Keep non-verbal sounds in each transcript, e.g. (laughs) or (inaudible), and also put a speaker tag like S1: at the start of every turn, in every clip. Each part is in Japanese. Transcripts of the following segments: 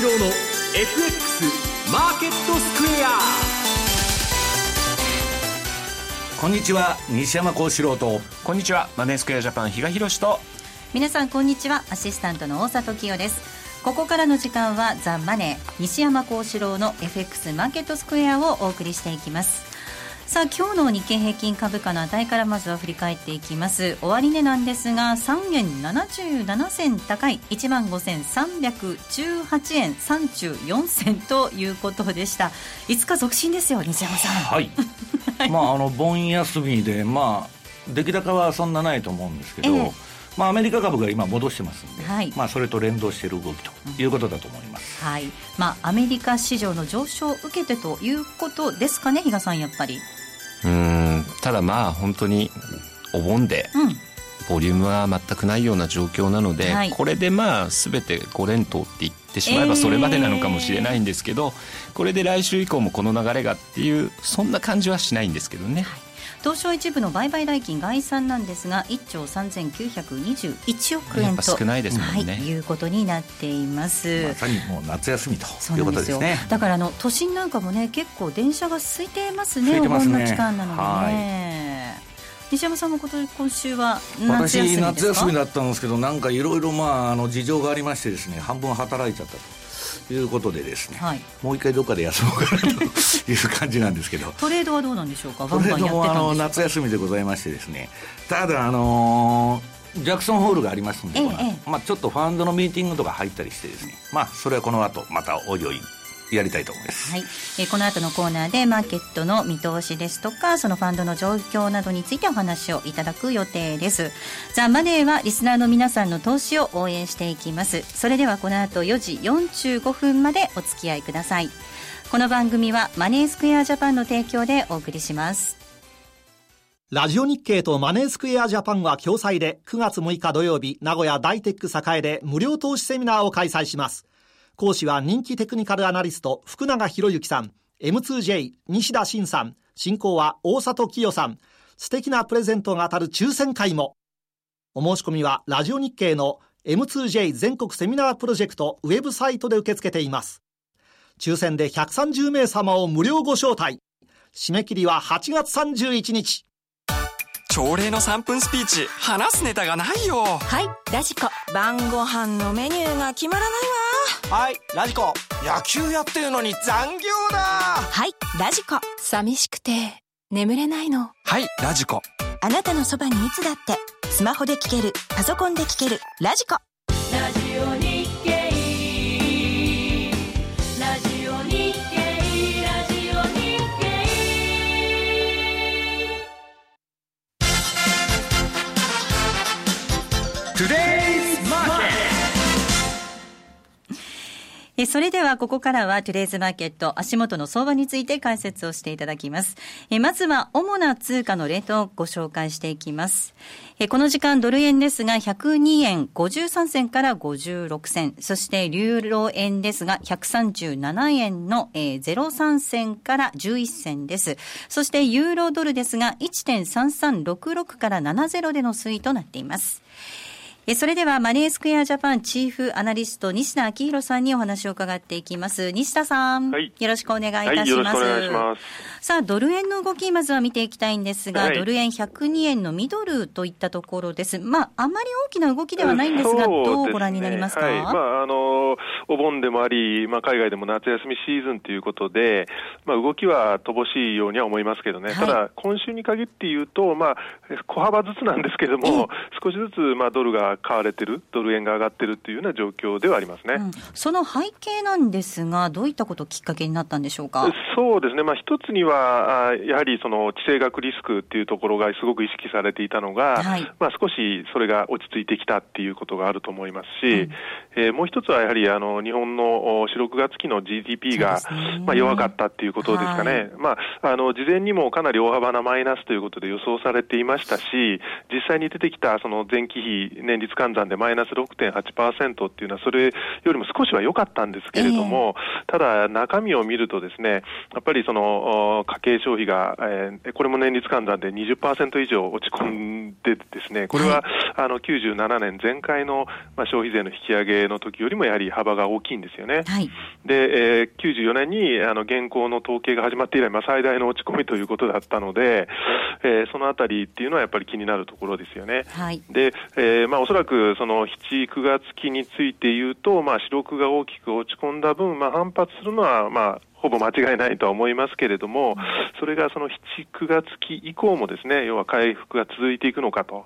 S1: 志郎の FX マーケットスクエア。
S2: こんにちは西山幸四郎と。
S3: こんにちはマネースクエアジャパン比嘉宏と。
S4: 皆さんこんにちはアシスタントの大里清です。ここからの時間はザ・マネー西山幸四郎の FX マーケットスクエアをお送りしていきますさあ今日の日経平均株価の値からまずは振り返っていきます。終値なんですが3円77銭高い。1万5318円34銭ということでした。いつか続伸ですよ西山さん。
S2: はい。(laughs) まああの盆休みでまあ出来高はそんなないと思うんですけど、ええ。まあ、アメリカ株が今戻してますんで、はい、まあ、それと連動している動きということだと思います、
S4: うん、はい。まあ、アメリカ市場の上昇を受けてということですかね比嘉さんやっぱり
S3: うん。ただまあ本当にお盆で、ボリュームは全くないような状況なので、はい、これでまあ全て5連投って言ってしまえばそれまでなのかもしれないんですけど、えー、これで来週以降もこの流れがっていうそんな感じはしないんですけどね。はい
S4: 東証一部の売買代金概算なんですが1兆3921億円と
S3: ね、
S4: はい、いうことになっています。
S2: まさにもう夏休みということですね。
S4: だからあの都心なんかもね結構電車が空いてますねお盆の期間なのでね。西山さんも今週は夏休み私
S2: 夏休みだったんですけどなんかいろいろまああの事情がありましてですね半分働いちゃったということでですね、はい、もう一回どっかで休もうかなという感じなんですけど。(laughs)
S4: トレードはどうなんでしょうか？
S2: トレードもあの夏休みでございましてですね。ただあのー、ジャクソンホールがありますんで、ええ、まあ、ちょっとファンドのミーティングとか入ったりしてですね。まあそれはこの後またおいおいやりたいと思います、
S4: はい。えー、この後のコーナーでマーケットの見通しですとかそのファンドの状況などについてお話をいただく予定です。ザ・マネーはリスナーの皆さんの投資を応援していきます。それではこの後4時45分までお付き合いください。この番組はマネースクエアジャパンの提供でお送りします。
S5: ラジオ日経とマネースクエアジャパンは共催で9月6日土曜日名古屋大テック栄で無料投資セミナーを開催します講師は人気テクニカルアナリスト福永博之さん M2J 西田慎さん進行は大里清さん。素敵なプレゼントが当たる抽選会も。お申し込みはラジオ日経の M2J 全国セミナープロジェクトウェブサイトで受け付けています。抽選で130名様を無料ご招待。締め切りは8月31日
S6: 朝礼の3分スピーチ話すネタがないよ。
S7: はいラジコ。晩ご飯のメニューが決まらない
S8: わはいラジコ。野球やってるのに残業だ。
S7: はいラジコ。寂しくて眠れないの。
S6: はいラジコ。
S7: あなたのそばにいつだってスマホで聞けるパソコンで聞けるラジコ。ラジオに
S4: えそれではここからはトゥデイズマーケット足元の相場について解説をしていただきます。えまずは主な通貨のレートをご紹介していきます。えこの時間ドル円ですが102円53銭から56銭、そしてユーロ円ですが137円の、え03銭から11銭です。そしてユーロドルですが1.3366から70での推移となっています。それではマネースクエアジャパンチーフアナリスト西田明宏さんにお話を伺っていきます。西田さん、はい、よろしくお願いいたします。はい、ます。さあ、ドル円の動き、まずは見ていきたいんですが、はい、ドル円102円のミドルといったところです。まあ、あまり大きな動きではないんですが、うすね、どうご覧になりますか、はい、ま
S9: あ、あの、お盆でもあり、まあ、海外でも夏休みシーズンということで、まあ、動きは乏しいようには思いますけどね、ただ、今週に限って言うと、まあ、小幅ずつなんですけれども、少しずつ、まあ、ドルが買われてる、ドル円が上がってるっていうような状況ではありますね、うん、
S4: その背景なんですが、どういったこときっかけになったんでしょうか？
S9: そうですね、まあ、一つには、やはりその地政学リスクっていうところがすごく意識されていたのが、はい、まあ、少しそれが落ち着いてきたっていうことがあると思いますし、うん、えー、もう一つはやはりあの日本の4、6月期の GDP が、ね、まあ、弱かったっていうことですかね、はい、まあ、あの事前にもかなり大幅なマイナスということで予想されていましたし、実際に出てきたその前期比年率換算でマイナス6.8%っていうのは、それよりも少しは良かったんですけれども、えー、ただ、中身を見るとですね、やっぱりそのの家計消費が、えー、これも年率換算で20%以上落ち込んでですね、これは、はい、あの97年前回の、まあ、消費税の引き上げの時よりもやはり幅が大きいんですよね。はい、で、えー、94年にあの現行の統計が始まって以来、まあ、最大の落ち込みということだったので、えー、そのあたりっていうのはやっぱり気になるところですよね。はい、で、えー、まあおそらくその7、9月期について言うと、まあ主力が大きく落ち込んだ分、まあ反発するのは、まあほぼ間違いないとは思いますけれども、それがその7、9月期以降もですね、要は回復が続いていくのかと、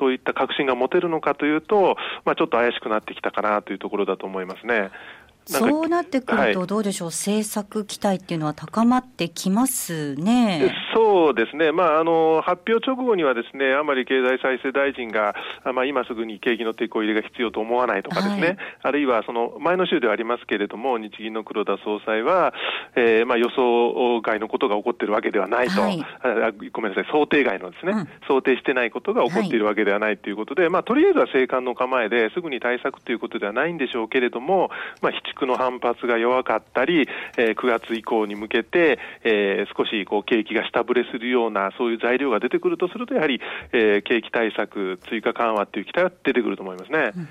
S9: そういった確信が持てるのかというと、まあ、ちょっと怪しくなってきたかなというところだと思いますね。
S4: そうなってくると、どうでしょう、はい、政策期待っていうのは高まってきますね。
S9: そうですね、まあ、あの発表直後には、ですね甘利経済再生大臣が、まあ、今すぐに景気の抵抗入れが必要と思わないとかですね、はい、あるいはその前の週ではありますけれども、日銀の黒田総裁は、えーまあ、予想外のことが起こっているわけではないと、はい、ごめんなさい、想定外のですね、うん、想定してないことが起こっているわけではないということで、まあ、とりあえずは静観の構えですぐに対策ということではないんでしょうけれども、まあ、区の反発が弱かったり、えー、9月以降に向けて、えー、少しこう景気が下振れするような、そういう材料が出てくるとすると、やはり、えー、景気対策、追加緩和っていう期待は出てくると思いますね。うん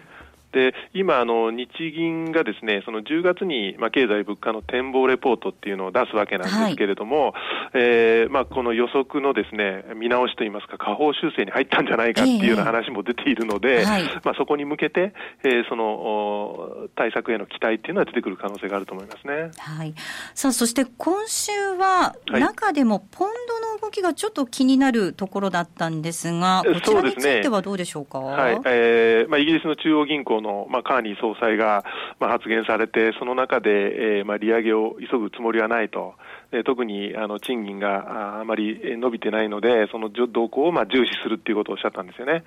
S9: で今あの、日銀がですねその10月に、まあ、経済物価の展望レポートっていうのを出すわけなんですけれども、はい、えー、まあ、この予測のですね見直しといいますか、下方修正に入ったんじゃないかっていうような話も出ているので、えーはい、まあ、そこに向けて、えー、その対策への期待っていうのは出てくる可能性があると思いますね。
S4: はい、さあそして今週は、中でもポンドの動きがちょっと気になるところだったんですが、こちらについてはどうでしょうか？うね、はい。
S9: えーまあ、イギリスの中央銀行の、まあ、カーニー総裁が、まあ、発言されて、その中で、えーまあ、利上げを急ぐつもりはないと。特にあの賃金があまり伸びてないので、その動向をまあ重視するっていうことをおっしゃったんですよね。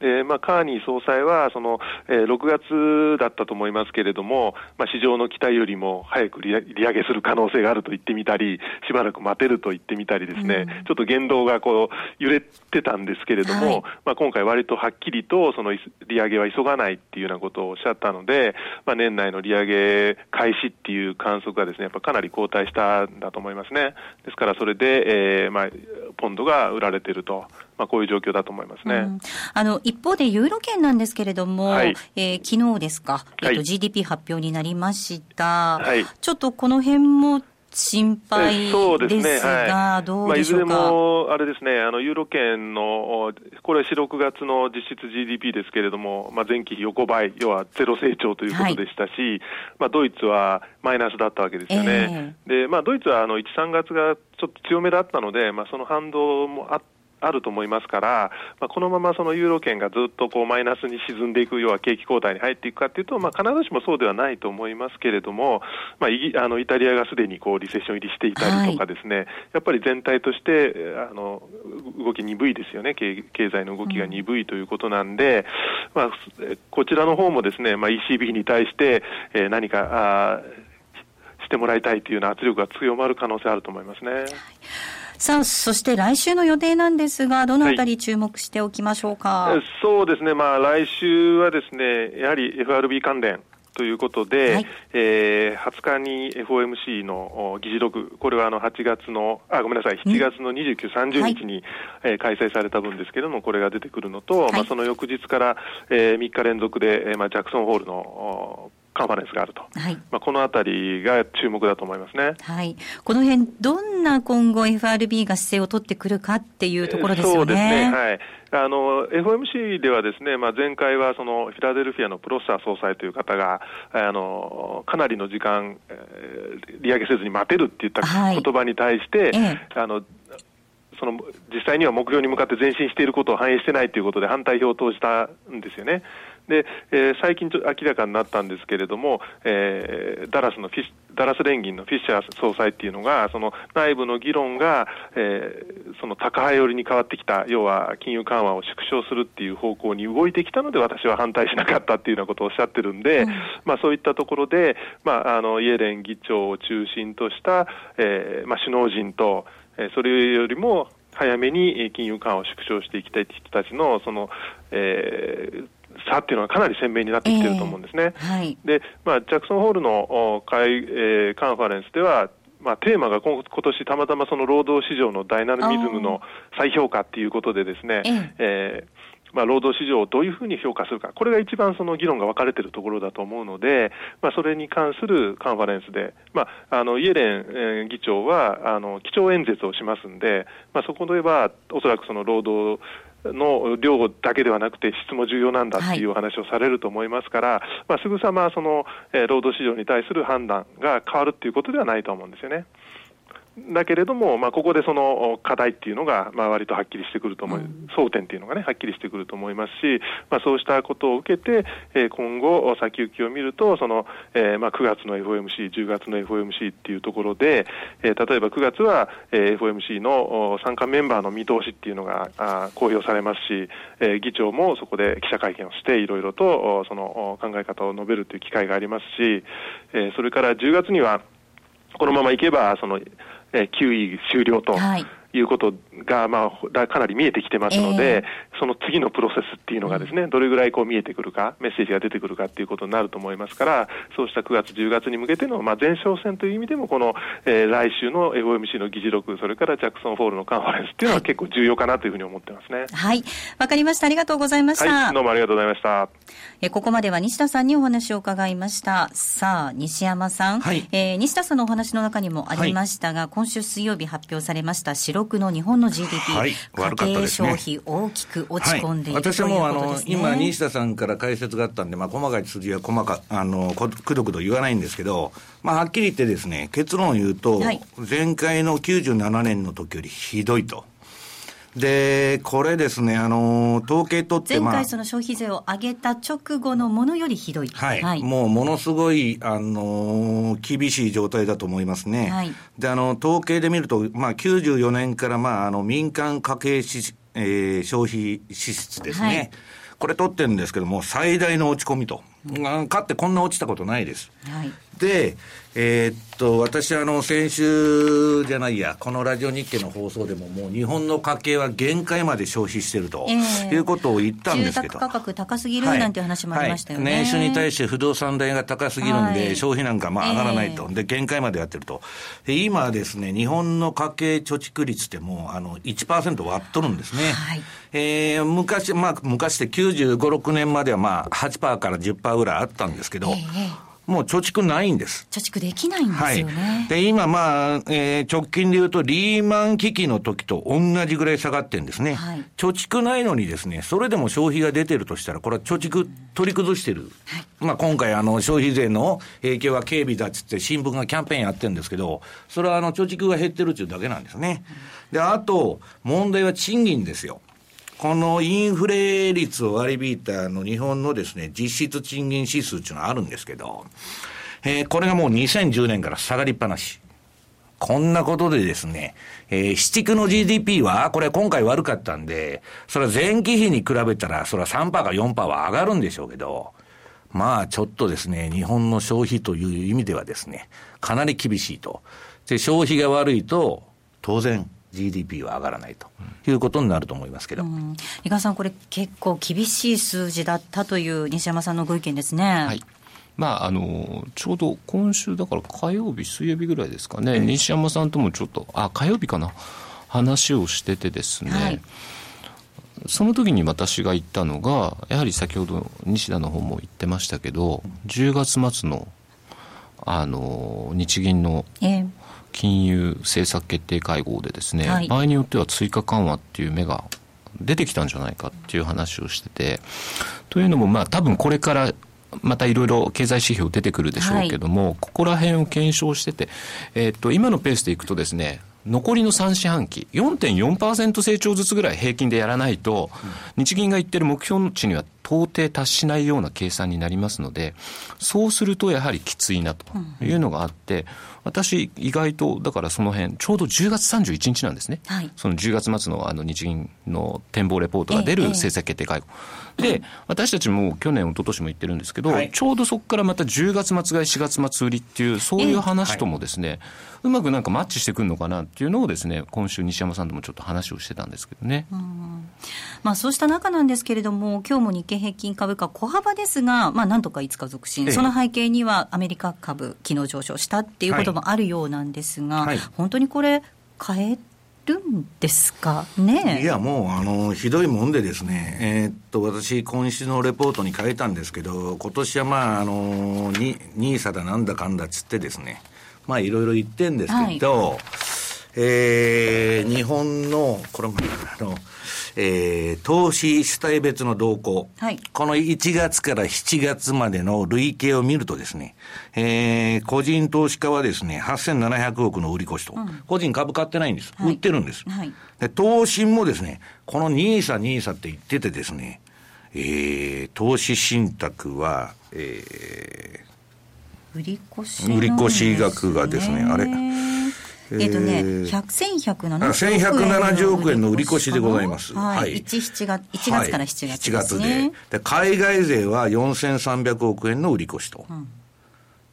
S9: で、まあ、カーニー総裁は、その、えー、6月だったと思いますけれども、まあ、市場の期待よりも早く利上げする可能性があると言ってみたり、しばらく待てると言ってみたりですね、うん、ちょっと言動がこう、揺れてたんですけれども、はい、まあ、今回割とはっきりと、その利上げは急がないっていうようなことをおっしゃったので、まあ、年内の利上げ開始っていう観測がですね、やっぱかなり後退したんだと思いますね。ですからそれで、えー、まあ、ポンドが売られていると。まあ、こういう状況だと思いますね、うん、
S4: あの一方で、ユーロ圏なんですけれども、はい、えー、昨日ですか、えーと、GDP 発表になりました、はい、ちょっとこの辺も心配ですが、どうでしょうか、まあ、いずれも
S9: あれですね、あのユーロ圏の、これ、4、6月の実質 GDP ですけれども、まあ、前期比横ばい、要はゼロ成長ということでしたし、はい、まあ、ドイツはマイナスだったわけですよね。えー、でまあ、ドイツはあの1、3月がちょっと強めだったので、まあ、その反動もあって、あると思いますから、まあ、このままそのユーロ圏がずっとこうマイナスに沈んでいくような景気後退に入っていくかというと、まあ、必ずしもそうではないと思いますけれども、まあ、イあのイタリアがすでにこうリセッション入りしていたりとかですね、はい、やっぱり全体としてあの動き鈍いですよね。経、経済の動きが鈍いということなんで、うん、まあ、こちらの方もですね、まあ、ECB に対して、えー、何かあしてもらいたいというような圧力が強まる可能性あると思いますね。はい
S4: さあ、そして来週の予定なんですが、どのあたり注目しておきましょうか？
S9: はい、そうですね、まあ、来週はですね、やはり FRB 関連。ということで、はい、えー、20日に FOMC の議事録、これはあの8月の、あ、ごめんなさい、7月の29、30日に、はい、えー、開催された分ですけれども、これが出てくるのと、はい、まあ、その翌日から、えー、3日連続で、えーまあ、ジャクソンホールのカンファレンスがあると、はい。まあ、このあたりが注目だと思いますね、
S4: はい、この辺どんな今後、FRB が姿勢を取ってくるかっていうところですよね。そうですね。
S9: はい。あの FOMC ではですね、まあ、前回はそのフィラデルフィアのプロッサー総裁という方があのかなりの時間、えー、利上げせずに待てるって言った言葉に対して、はいあのその実際には目標に向かって前進していることを反映してないということで反対票を投じたんですよね。で、えー、最近明らかになったんですけれども、えー、ダラスのフィダラス連銀のフィッシャー総裁っていうのが、その内部の議論が、えー、その高派寄りに変わってきた、要は金融緩和を縮小するっていう方向に動いてきたので、私は反対しなかったっていうようなことをおっしゃってるんで、うん、まあそういったところで、まあ、あのイエレン議長を中心とした、えーまあ、首脳陣と、えー、それよりも早めに金融緩和を縮小していきたい人たちの、その、えー、差っていうのはかなり鮮明になってきてると思うんですね。えーはい、で、まあ、ジャクソンホールの会、えー、カンファレンスでは、まあ、テーマが今年たまたまその労働市場のダイナミズムの再評価っていうことでですね、えーまあ、労働市場をどういうふうに評価するか、これが一番その議論が分かれているところだと思うので、まあ、それに関するカンファレンスで、まあ、あのイエレン、えー、議長はあの基調演説をしますんで、まあ、そこではおそらくその労働の量だけではなくて質も重要なんだっていうお話をされると思いますから、はい、まあ、すぐさまその、えー、労働市場に対する判断が変わるっていうことではないと思うんですよね。だけれども、まあ、ここでその課題っていうのが、まあ、割とはっきりしてくると思い、うん、争点っていうのがね、はっきりしてくると思いますし、まあ、そうしたことを受けて、えー、今後、先行きを見ると、その、えー、まあ、9月の FOMC、10月の FOMC っていうところで、えー、例えば9月は、えー、FOMC の参加メンバーの見通しっていうのがあ公表されますし、えー、議長もそこで記者会見をして、いろいろとその考え方を述べるという機会がありますし、えー、それから10月には、このままいけば、その、えー、9位終了と。はいいうことが、まあ、かなり見えてきてますので、えー、その次のプロセスっていうのがですね、どれぐらいこう見えてくるか、メッセージが出てくるかっていうことになると思いますから、そうした9月、10月に向けての、まあ、前哨戦という意味でも、この、えー、来週の FOMC の議事録、それからジャクソン・フォールのカンファレンスっていうのは結構重要かなというふうに思ってますね。
S4: はい。わかりました。ありがとうございました。
S9: はい、どうもありがとうございました。
S4: えここまでは西田さんにお話を伺いました。さあ、西山さん。はい、えー、西田さんのお話の中にもありましたが、はい、今週水曜日発表されました白1.6の日本の GDP、はい、悪かったで、消費大きく落ち込んでいる、はい、私もあの、ね、
S2: 今西田さんから解説があったんで、まあ細かい数字は細かあのくどくど言わないんですけど、まあはっきり言ってですね結論を言うと、はい、前回の97年の時よりひどいと。で、これですね、あの、統計取って、
S4: 前回その消費税を上げた直後のものよりひどい。
S2: はい。はい、もう、ものすごい、あの、厳しい状態だと思いますね。はい。で、あの、統計で見ると、まあ、94年から、まあ、あの、民間家計し、えー、消費支出ですね。はいこれ取ってるんですけども、最大の落ち込みと。かってこんな落ちたことないです。はい、で、えー、っと、私、あの、先週じゃないや、このラジオ日経の放送でも、もう日本の家計は限界まで消費してると、えー、いうことを言ったんですけど。
S4: 住宅価格高すぎるなんていう話もありましたよね。はい
S2: はい、年収に対して不動産代が高すぎるんで、消費なんかまあ上がらないと、えー、で、限界までやってると。今ですね、日本の家計貯蓄率ってもう、あの、1%割っとるんですね。はい、えー、昔、まあ、昔って95、6年まではまあ8%から10%ぐらいあったんですけど、えーもう貯蓄ないんです。
S4: 貯蓄できないんですよね。はい、
S2: で、今まあ、えー、直近で言うとリーマン危機の時と同じぐらい下がってるんですね。はい、貯蓄ないのにですね、それでも消費が出てるとしたら、これは貯蓄取り崩してる。はい、まあ今回あの消費税の影響は軽微だっつって新聞がキャンペーンやってるんですけど、それはあの貯蓄が減ってるっていうだけなんですね。で、あと、問題は賃金ですよ。このインフレ率を割り引いたあの日本のですね、実質賃金指数っていうのはあるんですけど、えー、これがもう2010年から下がりっぱなし。こんなことでですね、えー、市地区の GDP は、これ今回悪かったんで、それは前期比に比べたら、それは3%か4%は上がるんでしょうけど、まあちょっとですね、日本の消費という意味ではですね、かなり厳しいと。で、消費が悪いと、当然、GDP は上がらないということになると思いますけど、うん、
S4: 伊賀さん、これ、結構厳しい数字だったという西山さんのご意見ですね。はい。
S3: まあ、あのちょうど今週、だから火曜日、水曜日ぐらいですかね、西山さんともちょっと、あ火曜日かな、話をしててですね、はい、その時に私が言ったのが、やはり先ほど西田の方も言ってましたけど、10月末のあの日銀の、えー金融政策決定会合でですね、はい、場合によっては追加緩和っていう目が出てきたんじゃないかっていう話をしてて、というのも、まあ多分これからまたいろいろ経済指標出てくるでしょうけども、はい、ここら辺を検証してて、えー、っと、今のペースでいくとですね、残りの3四半期、4.4%成長ずつぐらい平均でやらないと、日銀が言ってる目標値には到底達しないような計算になりますので、そうするとやはりきついなというのがあって、私、意外と、だからその辺、ちょうど10月31日なんですね、はい、その10月末のあの日銀の展望レポートが出る政策決定会合。ええ、で、私たちも去年、一昨年も言ってるんですけど、はい、ちょうどそこからまた10月末買い、4月末売りっていう、そういう話ともですね、うまくなんかマッチしてくるのかなっっていうのをですね今週西山さんともちょっと話をしてたんですけどね、
S4: まあ、そうした中なんですけれども今日も日経平均株価小幅ですが、まあ、なんとか5日続伸、ええ、その背景にはアメリカ株昨日上昇したっていうこともあるようなんですが、はい。はい、本当にこれ変えるんですか？ね
S2: いや、もう、あの、ひどいもんでですね、えー、っと、私、今週のレポートに書いたんですけど、今年はまあ、あの、ニーサだなんだかんだっつってですね、まあ、いろいろ言ってんですけど、はい、えー、日本の、これも、あの、えー、投資主体別の動向、はい、この1月から7月までの累計を見るとですね、えー、個人投資家はですね、8700億の売り越しと、うん、個人株買ってないんです。はい、売ってるんです。はい、で、投信もですね、この NISA、NISA って言っててですね、えー、投資信託は、え
S4: ー、売り越し、
S2: 売り越し額がですね、あれ、
S4: えっ、とね、
S2: 1170億円の売り越しでございます。
S4: はい。1, 月1月から7月ですね、
S2: はい、で。海外勢は4300億円の売り越しと。うん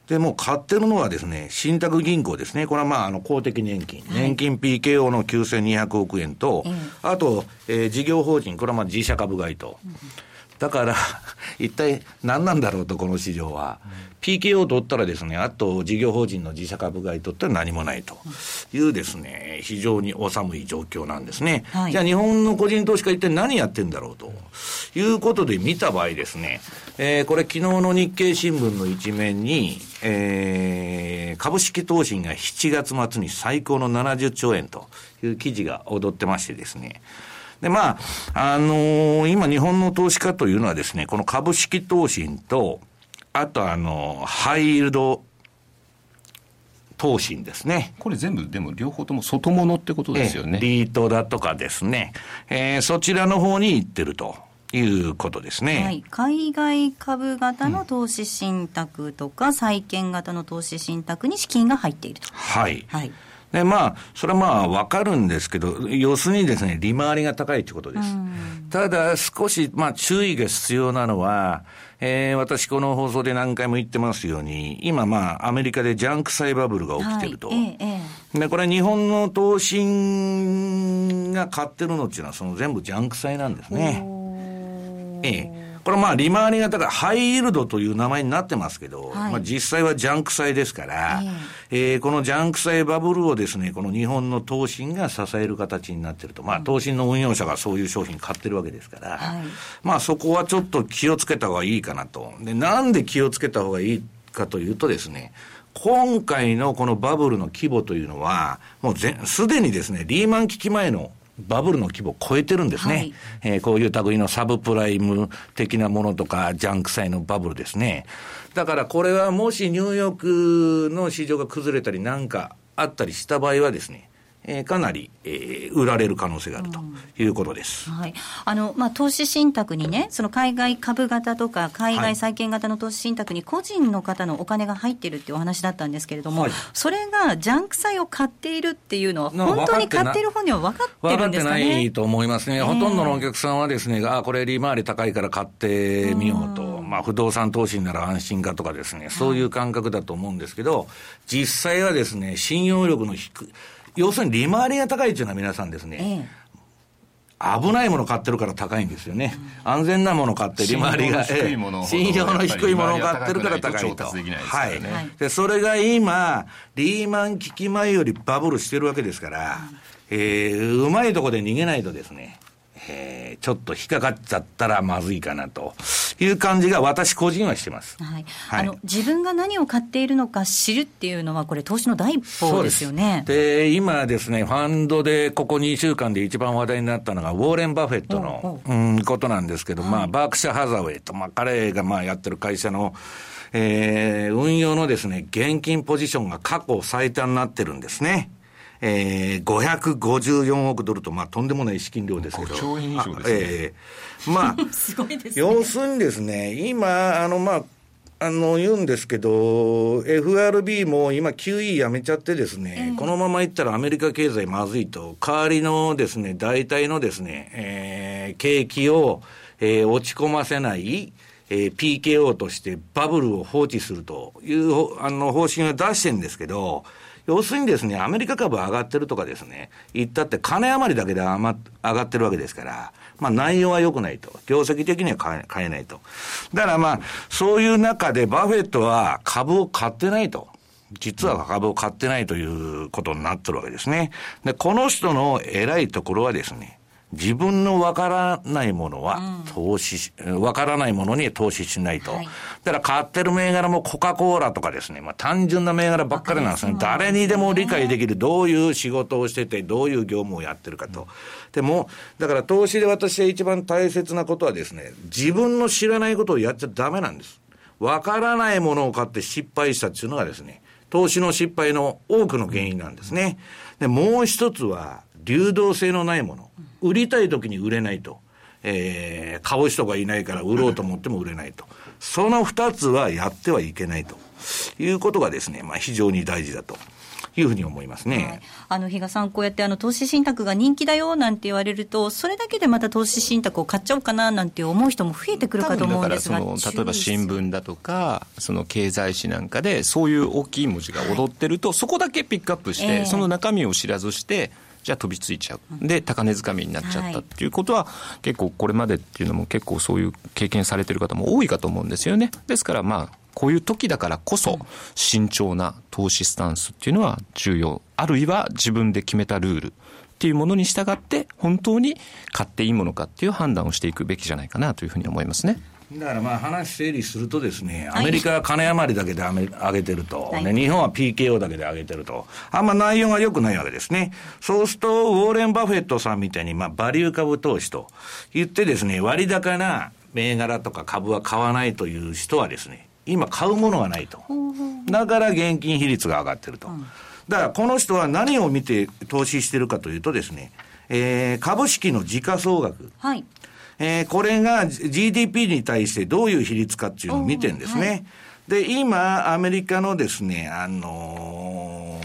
S2: で、もう買ってるのはですね、信託銀行ですね。これはまあ、あの、公的年金。はい、年金 PKO の9200億円と、あと、えー、事業法人、これはまあ自社株買いと。うんだから、(laughs) 一体何なんだろうと、この市場は。PKO を取ったらですね、あと事業法人の自社株買い取ったら何もないと。いうですね、非常にお寒い状況なんですね。はい、じゃあ日本の個人投資家一体何やってんだろうと。いうことで見た場合ですね、えー、これ昨日の日経新聞の一面に、えー、株式投資が7月末に最高の70兆円という記事が踊ってましてですね、で、まあ、あのー、今日本の投資家というのはですね、この株式投信と、あとあの、ハイイールド投信ですね。
S3: これ全部でも両方とも外物ってことですよね。
S2: リートだとかですね、えー、そちらの方に行ってると。いうことですね、はい、
S4: 海外株型の投資信託とか、債券型の投資信託に資金が入っていると。
S2: はい、はいで、まあ、それはまあ、わかるんですけど、要するにですね、利回りが高いということです。ただ、少し、まあ、注意が必要なのは、えー、私、この放送で何回も言ってますように、今、まあ、アメリカでジャンク債バブルが起きてると。はい、ええ、で、これ、日本の投信が買ってるのっていうのは、その全部ジャンク債なんですね。ええ。これまあ利回りが高い、ハイイールドという名前になってますけど、はい、まあ実際はジャンク債ですから、えー、えー、このジャンク債バブルをですね、この日本の投信が支える形になってると、まあ投信の運用者がそういう商品買ってるわけですから、はい、まあそこはちょっと気をつけた方がいいかなと。で、なんで気をつけた方がいいかというとですね、今回のこのバブルの規模というのは、もうすでにですね、リーマン危機前のバブルの規模を超えてるんですね。はい、えー、こういう類のサブプライム的なものとか、ジャンク債のバブルですね。だからこれはもしニューヨークの市場が崩れたりなんかあったりした場合はですね、えー、かなり、えー、売られる可能性があるということです。
S4: はい。あの、まあ、投資信託にね、その海外株型とか、海外債券型の投資信託に個人の方のお金が入ってるっていうお話だったんですけれども、はい、それがジャンク債を買っているっていうのは、本当に買ってる本人は分かってるんですかね？
S2: 分かってないと思いますね。えー、ほとんどのお客さんはですね、あこれ利回り高いから買ってみようと。まあ、不動産投資なら安心かとかですね、そういう感覚だと思うんですけど、実際はですね、信用力の低い、要するに利回りが高いっていうのは皆さんですね、危ないもの買ってるから高いんですよね。うん、安全なもの買って利回りが、信用の低いものを買ってるから高いと。はい。で、それが今、リーマン危機前よりバブルしてるわけですから、うん、えー、うまいとこで逃げないとですね、えー、ちょっと引っかかっちゃったらまずいかなという感じが私個人はしてます。
S4: はい。はい、あの、自分が何を買っているのか知るっていうのは、これ投資の第一歩ですよね。
S2: で今ですね、ファンドでここ2週間で一番話題になったのが、ウォーレン・バフェットの、うん、ことなんですけど、はい、まあ、バークシャ・ハザウェイと、まあ、彼がまあやってる会社の、えー、運用のですね、現金ポジションが過去最多になってるんですね。えー、554億ドルと、まあ、とんでもない資金量ですけど。
S3: 兆円以上ですね。え
S2: ー、まあ、(laughs) すごいですね。要するにですね、今、あの、まあ、あの、言うんですけど、FRB も今 QE やめちゃってですね、えー、このままいったらアメリカ経済まずいと、代わりのですね、大体のですね、えー、景気を、えー、落ち込ませない、えー、PKO としてバブルを放置するという、あの、方針を出してるんですけど、要するにですね、アメリカ株上がってるとかですね、言ったって金余りだけで上がってるわけですから、まあ内容は良くないと。業績的には買え買えないと。だからまあ、そういう中でバフェットは株を買ってないと。実は株を買ってないということになってるわけですね。で、この人の偉いところはですね、自分のわからないものは投資わ、うん、からないものに投資しないと。はい、だから買ってる銘柄もコカ・コーラとかですね、まあ単純な銘柄ばっかりなんですね。誰にでも理解できる、どういう仕事をしてて、どういう業務をやってるかと。うん、でも、だから投資で私は一番大切なことはですね、自分の知らないことをやっちゃダメなんです。わからないものを買って失敗したっていうのがですね、投資の失敗の多くの原因なんですね。で、もう一つは、流動性のないもの。売りたい時に売れないと。えー、買う人がいないから売ろうと思っても売れないと。その二つはやってはいけないということがですね、まあ非常に大事だと。いうふうに思いますね。はい、
S4: あの、比嘉さん、こうやってあの、投資信託が人気だよなんて言われると、それだけでまた投資信託を買っちゃおうかななんて思う人も増えてくるかと思うんですが。
S3: 例えば新聞だとか、その経済誌なんかで、そういう大きい文字が踊ってると、はい、そこだけピックアップして、えー、その中身を知らずして、じゃあ飛びついちゃう。で、高値掴みになっちゃったっていうことは、結構これまでっていうのも結構そういう経験されてる方も多いかと思うんですよね。ですからまあ、こういう時だからこそ、慎重な投資スタンスっていうのは重要。あるいは自分で決めたルールっていうものに従って、本当に買っていいものかっていう判断をしていくべきじゃないかなというふうに思いますね。
S2: だからまあ話整理するとですね、アメリカは金余りだけで上げてると、はい、ね、日本は PKO だけで上げてると、あんま内容が良くないわけですね。そうすると、ウォーレン・バフェットさんみたいに、まあ、バリュー株投資と言ってですね、割高な銘柄とか株は買わないという人はですね、今買うものがないと。だから現金比率が上がってると。だからこの人は何を見て投資してるかというとですね、えー、株式の時価総額。はい。えー、これが GDP に対してどういう比率かっていうのを見てるんですね。はい、で、今、アメリカのですね、あの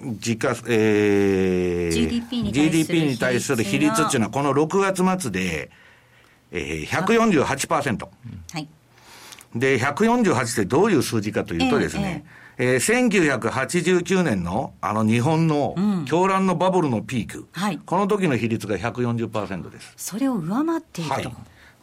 S2: ー、時価、えー、GDP に GDP に対する比率っていうのは、この6月末で、えー、148%。はい。で、148ってどういう数字かというとですね、えーえーえー、1989年のあの日本の狂乱のバブルのピーク、うんはい、この時の比率が140%です。
S4: それを上回っていると。はい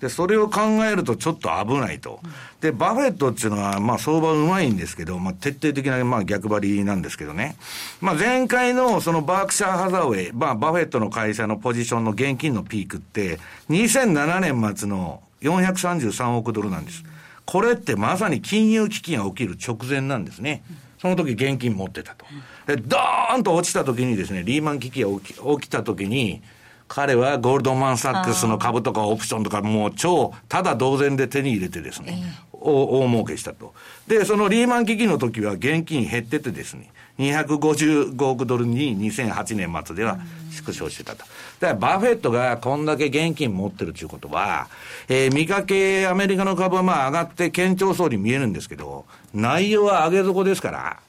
S2: で、それを考えるとちょっと危ないと。で、バフェットっていうのは、まあ相場うまいんですけど、まあ徹底的な、まあ逆張りなんですけどね。まあ前回のそのバークシャーハザウェイ、まあバフェットの会社のポジションの現金のピークって、2007年末の433億ドルなんです。これってまさに金融危機が起きる直前なんですね。その時現金持ってたと。で、ドーンと落ちた時にですね、リーマン危機が起き起きた時に、彼はゴールドマン・サックスの株とかオプションとかもう超、ただ同然で手に入れてですね、大儲けしたと。で、そのリーマン危機の時は現金減っててですね、255億ドルに2008年末では縮小してたと。だからバフェットがこんだけ現金持ってるということは、えー、見かけアメリカの株はまあ上がって堅調そうに見えるんですけど、内容は上げ底ですから、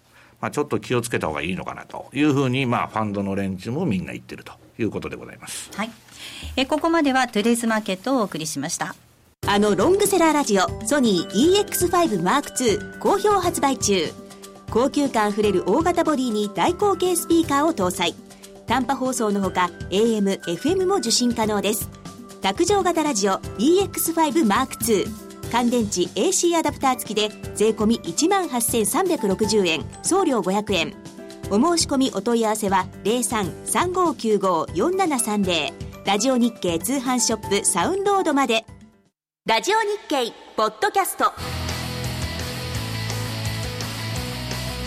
S2: まあちょっと気をつけた方がいいのかなというふうに、まあファンドの連中もみんな言ってるということでございます。
S4: はい。えここまではトゥデイズマーケットをお送りしました。
S7: あのロングセラーラジオソニー EX5 M2 好評発売中。高級感あふれる大型ボディに大口径スピーカーを搭載。短波放送のほか AM、FM も受信可能です。卓上型ラジオ EX5M2 乾電池 AC アダプター付きで税込1万8360円。送料500円。お申し込みお問い合わせは0335954730ラジオ日経通販ショップサウンロードまで。ラジオ日経ポッドキャスト。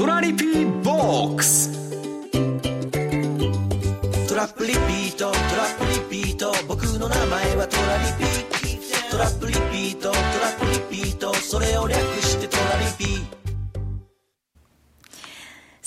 S1: トラリピーボックス。
S10: トラップリピートトラップリピート。僕の名前はトラリピトラップリピートトラップリピート。それを略してトラリピ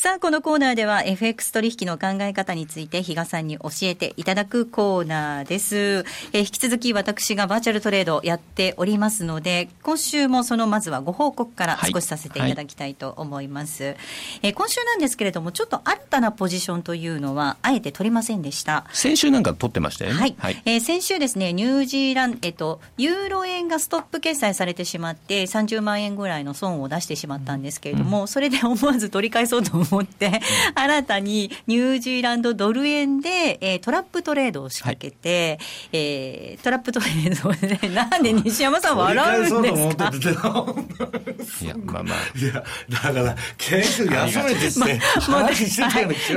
S4: さあ、このコーナーでは FX 取引の考え方について比嘉さんに教えていただくコーナーです。えー、引き続き私がバーチャルトレードやっておりますので、今週もそのまずはご報告から少しさせていただきたいと思います。はいはい、えー、今週なんですけれども、ちょっと新たなポジションというのは、あえて取りませんでした。
S3: 先週なんか取ってましたよね。
S4: はい。はい、えー、先週ですね、ニュージーランド、えっと、ユーロ円がストップ決済されてしまって、30万円ぐらいの損を出してしまったんですけれども、うん、それで思わず取り返そうと思って、新たにニュージーランドドル円で、えー、トラップトレードを仕掛けて、はい、えー、トラップトレードで、(laughs) なんで西山さん笑うんですか？
S3: いや、まあまあ。
S2: いや、だから、研修休めてって、まあ、(laughs)
S4: は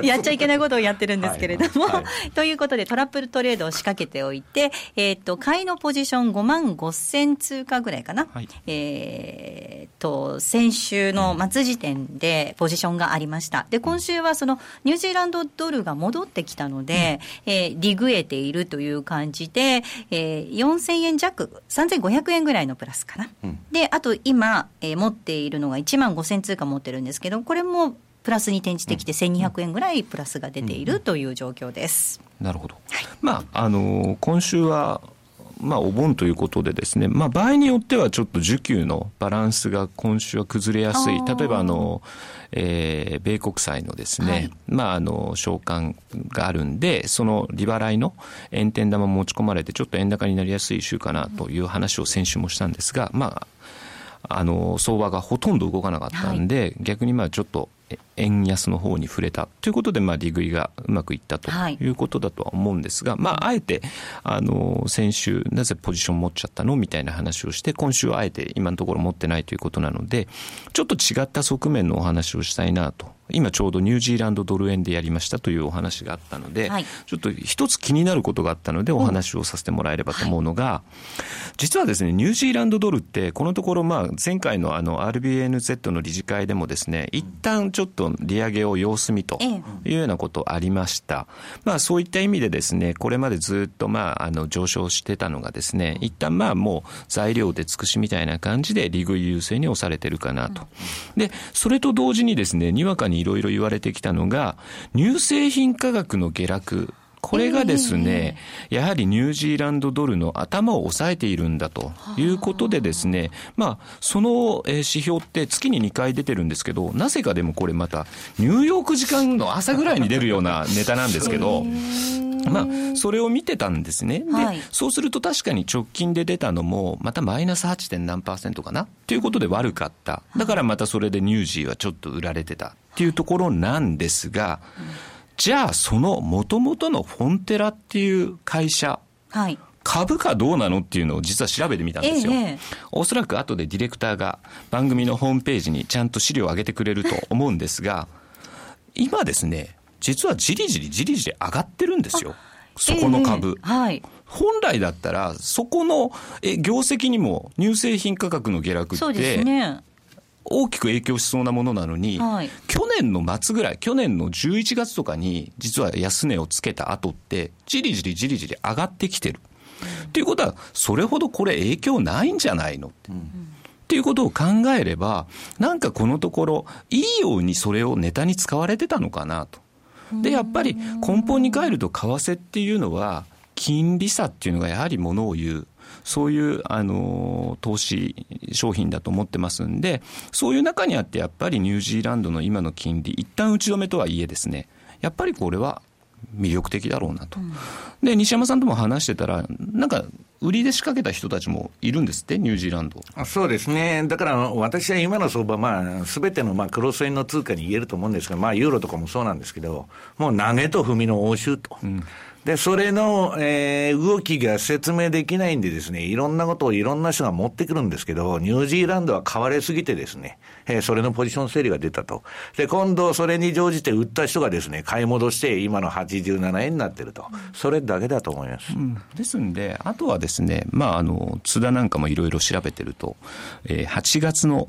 S4: い、やっちゃいけないことをやってるんですけれども、はい。はい、ということで、トラップトレードを仕掛けておいて、えっ、ー、と、買いのポジション5万5千通貨ぐらいかな。はい、えっ、と、先週の末時点でポジションがありました。で、今週はそのニュージーランドドルが戻ってきたので、うん、えー、リグえているという感じで、えー、4000円弱、3500円ぐらいのプラスかな。うん、で、あと今、えー、持っているのが1万5000通貨持ってるんですけど、これもプラスに転じてきて1200円ぐらいプラスが出ているという状況です。
S3: なるほど。はい、まあ、あの今週はまあ、お盆ということでですね、まあ、場合によってはちょっと需給のバランスが今週は崩れやすい。例えば、あの、えー、米国債のですね、はい、まあ、あの、償還があるんで、その利払いの円天玉持ち込まれて、ちょっと円高になりやすい週かなという話を先週もしたんですが、まあ、あの、相場がほとんど動かなかったんで、はい、逆にまあちょっと円安の方に触れた。ということで、まあ、利食いがうまくいったとい。うことだとは思うんですが、はい、まあ、あえて、あの、先週、なぜポジション持っちゃったのみたいな話をして、今週はあえて今のところ持ってないということなので、ちょっと違った側面のお話をしたいなと。今ちょうどニュージーランドドル円でやりましたというお話があったので、はい、ちょっと一つ気になることがあったのでお話をさせてもらえればと思うのが、はい、実はですね、ニュージーランドドルってこのところまあ前回のあの RBNZ の理事会でもですね、一旦ちょっと利上げを様子見というようなことありました。まあそういった意味でですね、これまでずっとまああの上昇してたのがですね、一旦まあもう材料で尽くしみたいな感じで利食い優勢に押されてるかなと。で、それと同時にですね、にわかににいろいろ言われてきたのが、乳製品価格の下落。これがですね、やはりニュージーランドドルの頭を抑えているんだということでですね、まあ、その指標って月に2回出てるんですけど、なぜかでもこれまた、ニューヨーク時間の朝ぐらいに出るような (laughs) ネタなんですけど、まあ、それを見てたんですね。で、はい、そうすると確かに直近で出たのも、またマイナス 8. 何パーセントかな？ということで悪かった。だからまたそれでニュージーはちょっと売られてたっていうところなんですが、じゃあその元々のフォンテラっていう会社、はい、株価どうなのっていうのを実は調べてみたんですよ。ええ、おそらく後でディレクターが番組のホームページにちゃんと資料を上げてくれると思うんですが、今ですね、実はじりじりじりじり上がってるんですよ。そこの株。えはい。本来だったら、そこのえ業績にも乳製品価格の下落って、そうですね。大きく影響しそうなものなのに、はい、去年の末ぐらい、去年の11月とかに、実は安値をつけた後って、じりじりじりじり上がってきてる。っていうことは、それほどこれ影響ないんじゃないのって。うんっていうことを考えれば、なんかこのところ、いいようにそれをネタに使われてたのかなと。で、やっぱり根本に帰ると、為替っていうのは、金利差っていうのがやはりものを言う。そういう、あの、投資商品だと思ってますんで、そういう中にあってやっぱりニュージーランドの今の金利、一旦打ち止めとはいえですね、やっぱりこれは魅力的だろうなと。で、西山さんとも話してたら、なんか、売りで仕掛けた人たちもいるんですって、ニュージーランド
S2: そうですね、だから私は今の相場、まあ、すべてのまあクロス円の通貨に言えると思うんですが、まあ、ユーロとかもそうなんですけど、もう投げと踏みの応酬と。うんで、それの、えー、動きが説明できないんでですね、いろんなことをいろんな人が持ってくるんですけど、ニュージーランドは買われすぎてですね、えー、それのポジション整理が出たと。で、今度それに乗じて売った人がですね、買い戻して今の87円になってると。それだけだと思います。うん、
S3: ですんで、あとはですね、まあ、あの、津田なんかもいろいろ調べてると、えー、8月の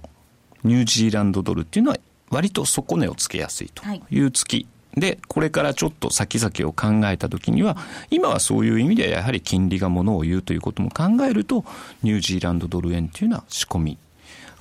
S3: ニュージーランドドルっていうのは割と底値をつけやすいという月で、これからちょっと先々を考えた時には、今はそういう意味ではやはり金利がものを言うということも考えると、ニュージーランドドル円というのは仕込み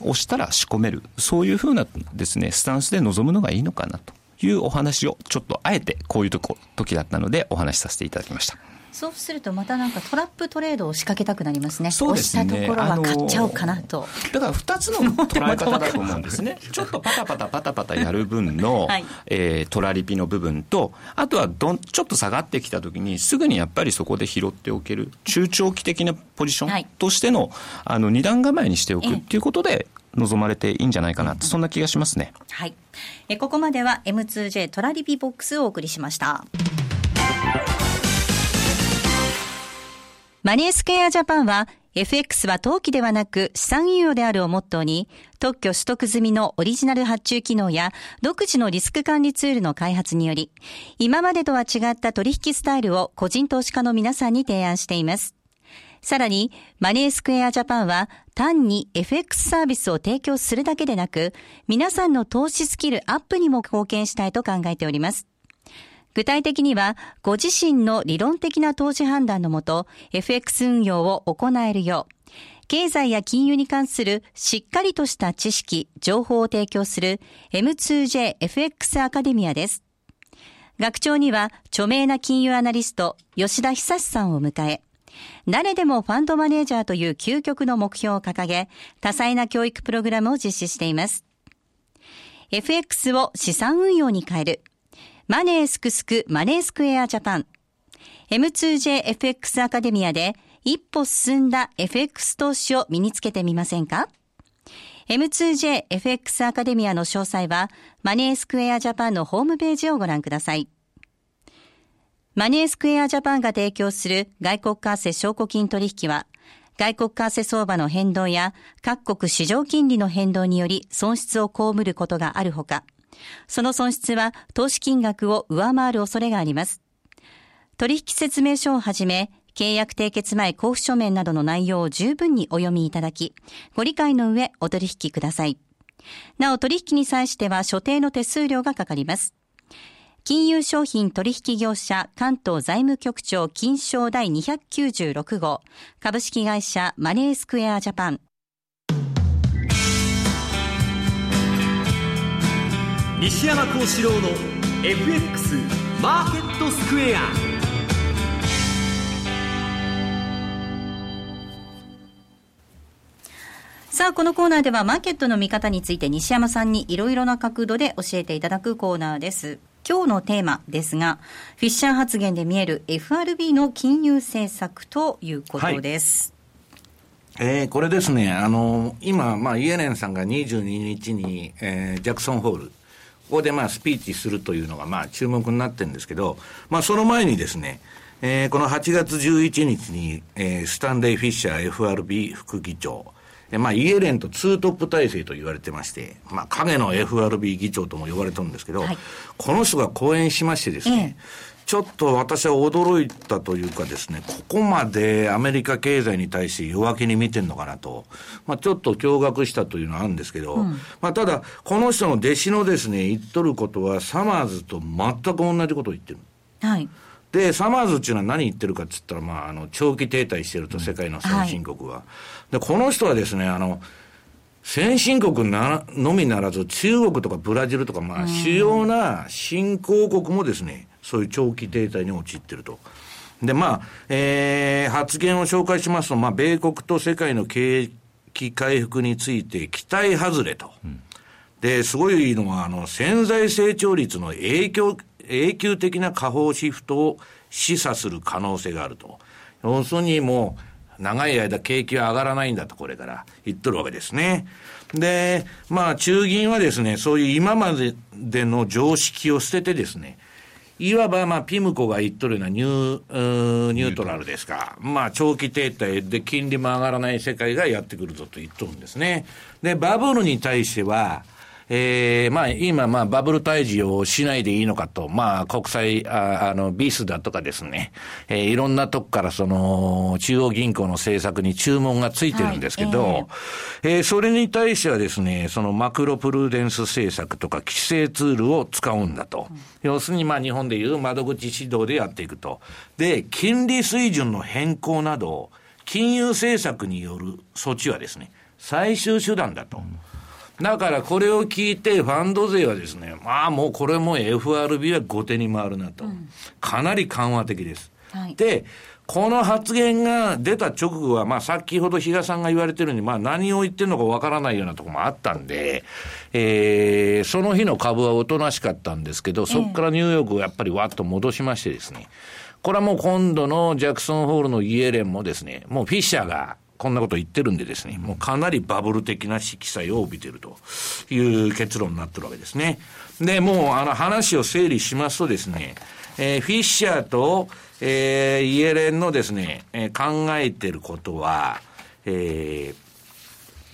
S3: 押したら仕込める、そういうふうなですね、スタンスで臨むのがいいのかなというお話をちょっとあえてこういうとこ時だったのでお話しさせていただきました。
S4: そうするとまたなんかトラップトレードを仕掛けたくなりますね。そうですね。押したところは買っちゃおうかなと。
S3: だから2つの (laughs) 捉え方だと思うんですね。ちょっとパタパタパタパタやる分の、(laughs) はい、えー、トラリピの部分と、あとはどんちょっと下がってきた時にすぐにやっぱりそこで拾っておける中長期的なポジションとしての、はい、あの二段構えにしておくっていうことで、望まれていいんじゃないかな、そんな気がしますね。
S4: はい。えここまでは M2J トラリピボックスをお送りしました。マネースクエアジャパンは FX は投機ではなく資産運用であるをモットーに特許取得済みのオリジナル発注機能や独自のリスク管理ツールの開発により今までとは違った取引スタイルを個人投資家の皆さんに提案しています。さらに、マネースクエアジャパンは単に FX サービスを提供するだけでなく、皆さんの投資スキルアップにも貢献したいと考えております。具体的には、ご自身の理論的な投資判断のもと、FX 運用を行えるよう、経済や金融に関するしっかりとした知識、情報を提供する M2JFX アカデミアです。学長には著名な金融アナリスト吉田久志さんを迎え、誰でもファンドマネージャーという究極の目標を掲げ、多彩な教育プログラムを実施しています。FX を資産運用に変える。マネースクスクマネースクエアジャパン M2JFX アカデミアで一歩進んだ FX 投資を身につけてみませんか？M2JFX アカデミアの詳細はマネースクエアジャパンのホームページをご覧ください。マネースクエアジャパンが提供する外国為替証拠金取引は外国為替相場の変動や各国市場金利の変動により損失を被ることがあるほか、その損失は投資金額を上回る恐れがあります。取引説明書をはじめ、契約締結前交付書面などの内容を十分にお読みいただき、ご理解の上お取引ください。なお取引に際しては所定の手数料がかかります。金融商品取引業者関東財務局長金賞第296号株式会社マネースクエアジャパン
S1: 西山幸四郎の FX マーケットスクエア
S4: さあ、このコーナーではマーケットの見方について西山さんにいろいろな角度で教えていただくコーナーです。今日のテーマですが、フィッシャー発言で見える FRB の金融政策ということです。
S2: はい、えー、これですね、あの、今、まあ、イエレンさんが22日に、えー、ジャクソンホール、ここでまあスピーチするというのがまあ注目になってるんですけど、まあその前にですね、えー、この8月11日に、えー、スタンレー・フィッシャー FRB 副議長、えー、まあイエレンとツートップ体制と言われてまして、まあ影の FRB 議長とも呼ばれてるんですけど、はい、この人が講演しましてですね、えちょっと私は驚いたというかですね、ここまでアメリカ経済に対して弱気に見てるのかなと、まあ、ちょっと驚愕したというのはあるんですけど、うん、まあ、ただ、この人の弟子のですね、言っとることは、サマーズと全く同じことを言ってる。
S4: はい。
S2: で、サマーズっていうのは何言ってるかっつったら、まあ、あの、長期停滞してると、世界の先進国は。はい、で、この人はですね、あの、先進国なのみならず、中国とかブラジルとか、まあ、主要な新興国もですね、そういう長期停滞に陥っていると。で、まあ、えー、発言を紹介しますと、まあ、米国と世界の景気回復について期待外れと。うん、で、すごいのは、あの、潜在成長率の影響、永久的な下方シフトを示唆する可能性があると。要するにもう、長い間景気は上がらないんだと、これから言っとるわけですね。で、まあ、中銀はですね、そういう今まででの常識を捨ててですね、いわば、まあ、ピムコが言っとるようなニューニュートラルですか。まあ、長期停滞で金利も上がらない世界がやってくるぞと言っとるんですね。で、バブルに対しては、えー、まあ、今、まあ、バブル退治をしないでいいのかと、まあ、国際、ああの、ビスだとかですね、えー、いろんなとこからその、中央銀行の政策に注文がついてるんですけど、はい、えー、えー、それに対してはですね、そのマクロプルーデンス政策とか規制ツールを使うんだと。うん、要するに、まあ、日本でいう窓口指導でやっていくと。で、金利水準の変更など、金融政策による措置はですね、最終手段だと。うんだからこれを聞いて、ファンド税はですね、まあもうこれも FRB は後手に回るなと。うん、かなり緩和的です。はい、で、この発言が出た直後は、まあ先ほど比嘉さんが言われてるように、まあ何を言ってるのかわからないようなところもあったんで、えー、その日の株はおとなしかったんですけど、そこからニューヨークをやっぱりわっと戻しましてですね、これはもう今度のジャクソンホールのイエレンもですね、もうフィッシャーがこんなこと言ってるんでですね、もうかなりバブル的な色彩を帯びてるという結論になってるわけですね。で、もうあの話を整理しますとですね、えー、フィッシャーと、えー、イエレンのですね、えー、考えてることは、え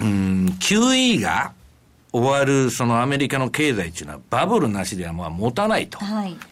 S2: ー、うん、QE が終わるそのアメリカの経済っていうのはバブルなしではまあ持たないと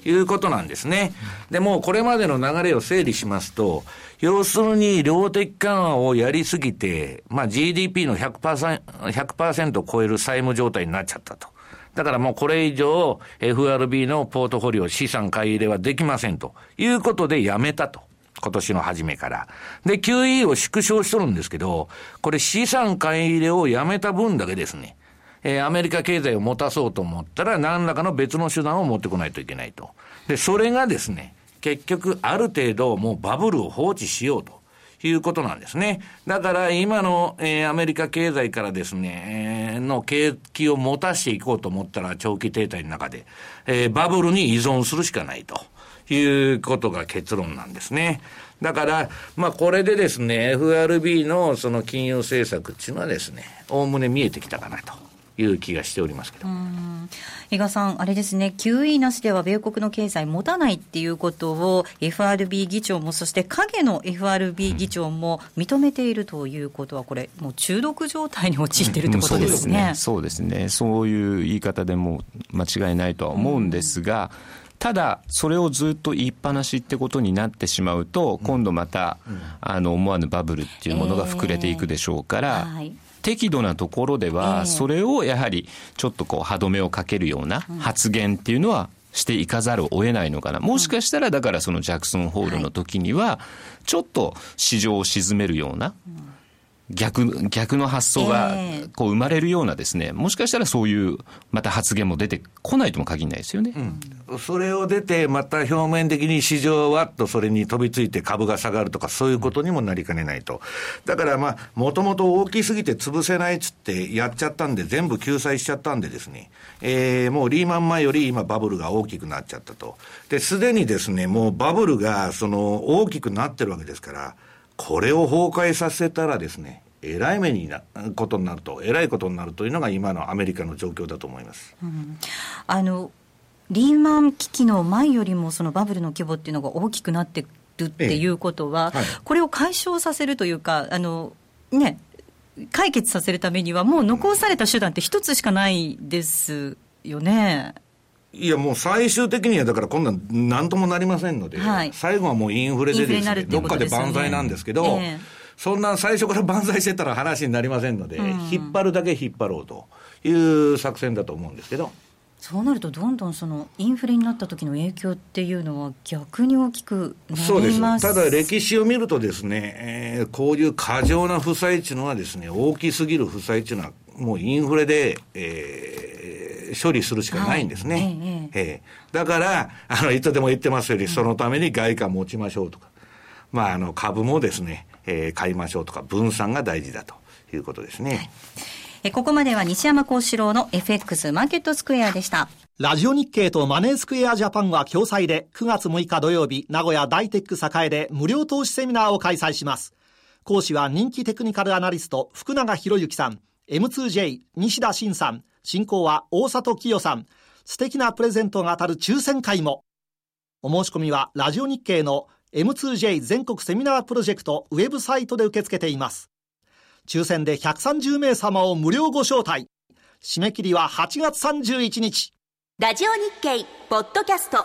S2: いうことなんですね。はい、でもこれまでの流れを整理しますと、要するに量的緩和をやりすぎて、まあ GDP の100%、100%を超える債務状態になっちゃったと。だからもうこれ以上 FRB のポートフォリオ資産買い入れはできませんということでやめたと。今年の初めから。で、QE を縮小しとるんですけど、これ資産買い入れをやめた分だけですね、えー、アメリカ経済を持たそうと思ったら何らかの別の手段を持ってこないといけないと。で、それがですね、結局ある程度もうバブルを放置しようと。いうことなんですね。だから今の、えー、アメリカ経済からですね、の景気を持たしていこうと思ったら長期停滞の中で、えー、バブルに依存するしかないということが結論なんですね。だから、まあこれでですね、FRB のその金融政策っていうのはですね、おおむね見えてきたかなと。いう気がしておりますけど。
S4: 伊賀さん、あれですね、QE なしでは米国の経済持たないっていうことを FRB 議長も、そして影の FRB 議長も認めているということは、これ、もう中毒状態に陥っているってことですね。
S3: そうですね、そういう言い方でも間違いないとは思うんですが、ただ、それをずっと言いっぱなしってことになってしまうと、今度また、あの思わぬバブルっていうものが膨れていくでしょうから、はい適度なところでは、それをやはりちょっとこう歯止めをかけるような発言っていうのはしていかざるを得ないのかな。もしかしたらだからそのジャクソンホールの時には、ちょっと市場を沈めるような、逆、逆の発想がこう生まれるようなですね、もしかしたらそういうまた発言も出てこないとも限らないですよね。
S2: うん、それを出て、また表面的に市場はっとそれに飛びついて株が下がるとか、そういうことにもなりかねないと。だからまあ、もともと大きすぎて潰せないっつってやっちゃったんで、全部救済しちゃったんでですね、えー、もうリーマン前より今バブルが大きくなっちゃったと。で、すでにですね、もうバブルがその大きくなってるわけですから、これを崩壊させたらですね、えらい目になことになると、えらいことになるというのが今のアメリカの状況だと思います。うん、
S4: あのリーマン危機の前よりもそのバブルの規模っていうのが大きくなってるっていうことは、ええはい、これを解消させるというか、あのね、解決させるためには、もう残された手段って一つしかないですよね。
S2: いや、もう最終的には、だから今度はなんともなりませんので、はい、最後はもうインフレでですね、どっかで万歳なんですけど、え。そんな最初から万歳してたら話になりませんので、うん、引っ張るだけ引っ張ろうという作戦だと思うんですけど。
S4: そうなると、どんどんそのインフレになった時の影響っていうのは、逆に大きくなります。そうです。
S2: ただ、歴史を見ると、ですね、えー、こういう過剰な負債っていうのは、ですね大きすぎる負債っていうのは、もうインフレで、えー、処理するしかないんですね。はい、えー、えー、だから、(laughs) あのいつでも言ってますように、そのために外貨持ちましょうとか、まあ、あの株もですね、えー、買いましょうとか、分散が大事だということですね。はい
S4: えここまでは西山幸四郎の FX マーケットスクエアでした。
S5: ラジオ日経とマネースクエアジャパンは共催で9月6日土曜日、名古屋大テック栄で無料投資セミナーを開催します。講師は人気テクニカルアナリスト福永博之さん、M2J 西田慎さん、進行は大里清さん、素敵なプレゼントが当たる抽選会も。お申し込みはラジオ日経の M2J 全国セミナープロジェクトウェブサイトで受け付けています。抽選で130名様を無料ご招待。締め切りは8月31日。
S7: ラジオ日経ポッドキャスト。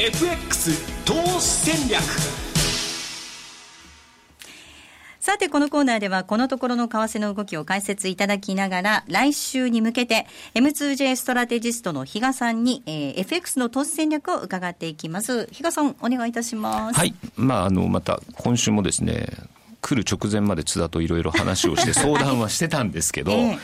S1: M2JFX 投資戦略
S4: さて、このコーナーでは、このところの為替の動きを解説いただきながら、来週に向けて、M2J ストラテジストの比嘉さんに、えー、FX の投資戦略を伺っていきます。比嘉さん、お願いいたします。
S3: はい。まあ、あの、また、今週もですね、来る直前まで津田といろいろ話をして相談はしてたんですけど、(laughs) え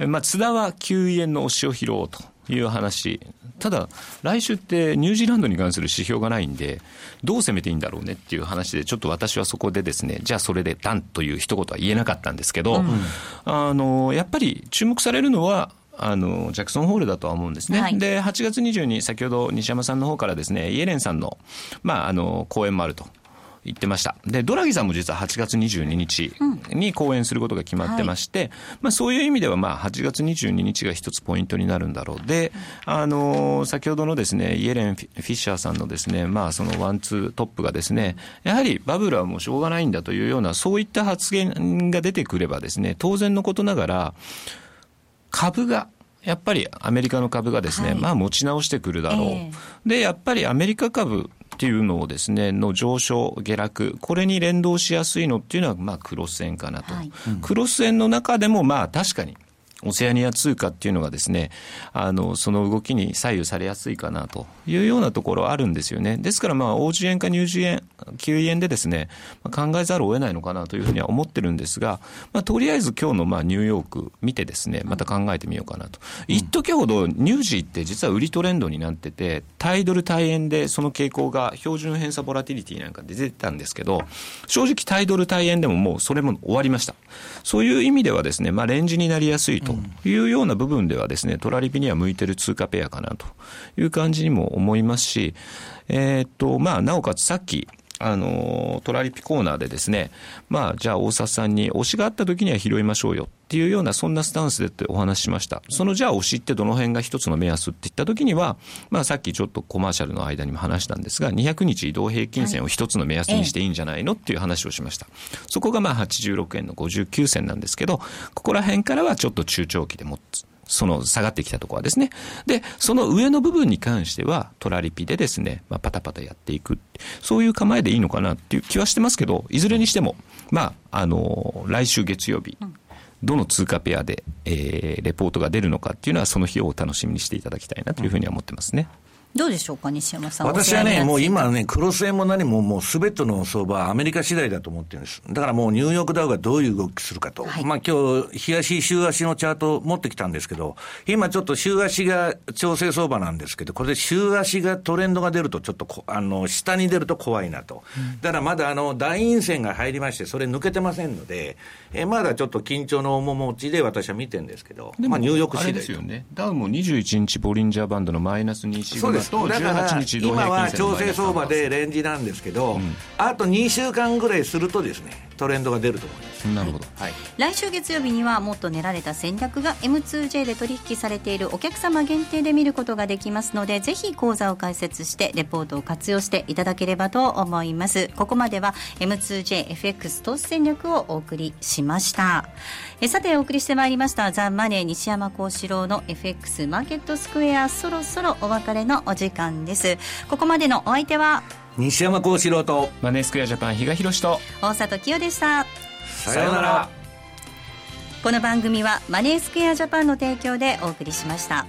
S3: え、まあ、津田は9円の押しを拾おうという話。ただ、来週ってニュージーランドに関する指標がないんで、どう攻めていいんだろうねっていう話で、ちょっと私はそこでですね、じゃあそれでダンという一言は言えなかったんですけど、うん、あの、やっぱり注目されるのは、あのジャクソンホールだとは思うんですね、はい、で8月22日、先ほど西山さんの方からですねイエレンさんの,、まあ、あの講演もあると言ってました。で、ドラギさんも実は8月22日に講演することが決まってまして、うんはい、まあそういう意味ではまあ8月22日が一つポイントになるんだろう。で、あのー、先ほどのですね、イエレン・フィッシャーさんのですね、まあそのワンツートップがですね、やはりバブルはもうしょうがないんだというような、そういった発言が出てくればですね、当然のことながら、株がやっぱりアメリカの株がですね、はい、まあ持ち直してくるだろう、えー、で、やっぱりアメリカ株っていうのをですね、の上昇、下落、これに連動しやすいのっていうのは、まあクロス円かなと。はい、クロス円の中でも、まあ確かに、オセアニア通貨っていうのがですね、あの、その動きに左右されやすいかなというようなところあるんですよね。ですからまあ、欧円かニュージー円、9円でですね、考えざるを得ないのかなというふうには思ってるんですが、まあ、とりあえず今日のまあ、ニューヨーク見てですね、また考えてみようかなと。一時ほどニュージーって実は売りトレンドになってて、タイドル対円でその傾向が標準偏差ボラティリティなんかで出てたんですけど、正直タイドル対円でももうそれも終わりました。そういう意味ではですね、まあ、レンジになりやすいというような部分ではですね、トラリピには向いてる通貨ペアかなという感じにも思いますし、えー、っと、まあ、なおかつさっき、あの、トラリピコーナーでですね、まあ、じゃあ大札さんに推しがあった時には拾いましょうよっていうような、そんなスタンスでってお話ししました。そのじゃあ推しってどの辺が一つの目安って言った時には、まあさっきちょっとコマーシャルの間にも話したんですが、200日移動平均線を一つの目安にしていいんじゃないのっていう話をしました。そこがまあ86円の59銭なんですけど、ここら辺からはちょっと中長期で持つ。その下がってきたところはですね。で、その上の部分に関しては、トラリピでですね、まあ、パタパタやっていく。そういう構えでいいのかなっていう気はしてますけど、いずれにしても、まあ、あの、来週月曜日、どの通貨ペアで、えー、レポートが出るのかっていうのは、その日をお楽しみにしていただきたいなというふうには思ってますね。
S4: どうでしょうか、西山さん。
S2: 私はね、もう今ね、クロス円も何ももうすべての相場はアメリカ次第だと思ってるんです。だからもうニューヨークダウがどういう動きするかと。はい、まあ今日、日足、週足のチャート持ってきたんですけど、今ちょっと週足が調整相場なんですけど、これで週足がトレンドが出るとちょっとあの、下に出ると怖いなと。だからまだあの、大陰線が入りまして、それ抜けてませんので、えまだちょっと緊張の面持ちで私は見てるんですけど、まあニューヨーク次第
S3: ですよね。ダウも21日ボリンジャーバンドのマイナス2シグマと18日
S2: 今は調整相場でレンジなんですけど、うん、あと2週間ぐらいするとですねトレンドが出ると思います。
S3: なるほど、
S4: はい、来週月曜日にはもっと練られた戦略が M2J で取引されているお客様限定で見ることができますのでぜひ講座を開設してレポートを活用していただければと思います。ここまでは M2JFX 投資戦略をお送りしました。えさてお送りしてまいりましたザ・マネー西山幸四郎の FX マーケットスクエアそろそろお別れのお時間です。ここまでのお相手は
S2: 西山幸四郎と。
S3: マネースクエアジャパン比嘉宏と。
S4: 大里清でした。
S2: さようなら。
S4: この番組はマネースクエアジャパンの提供でお送りしました。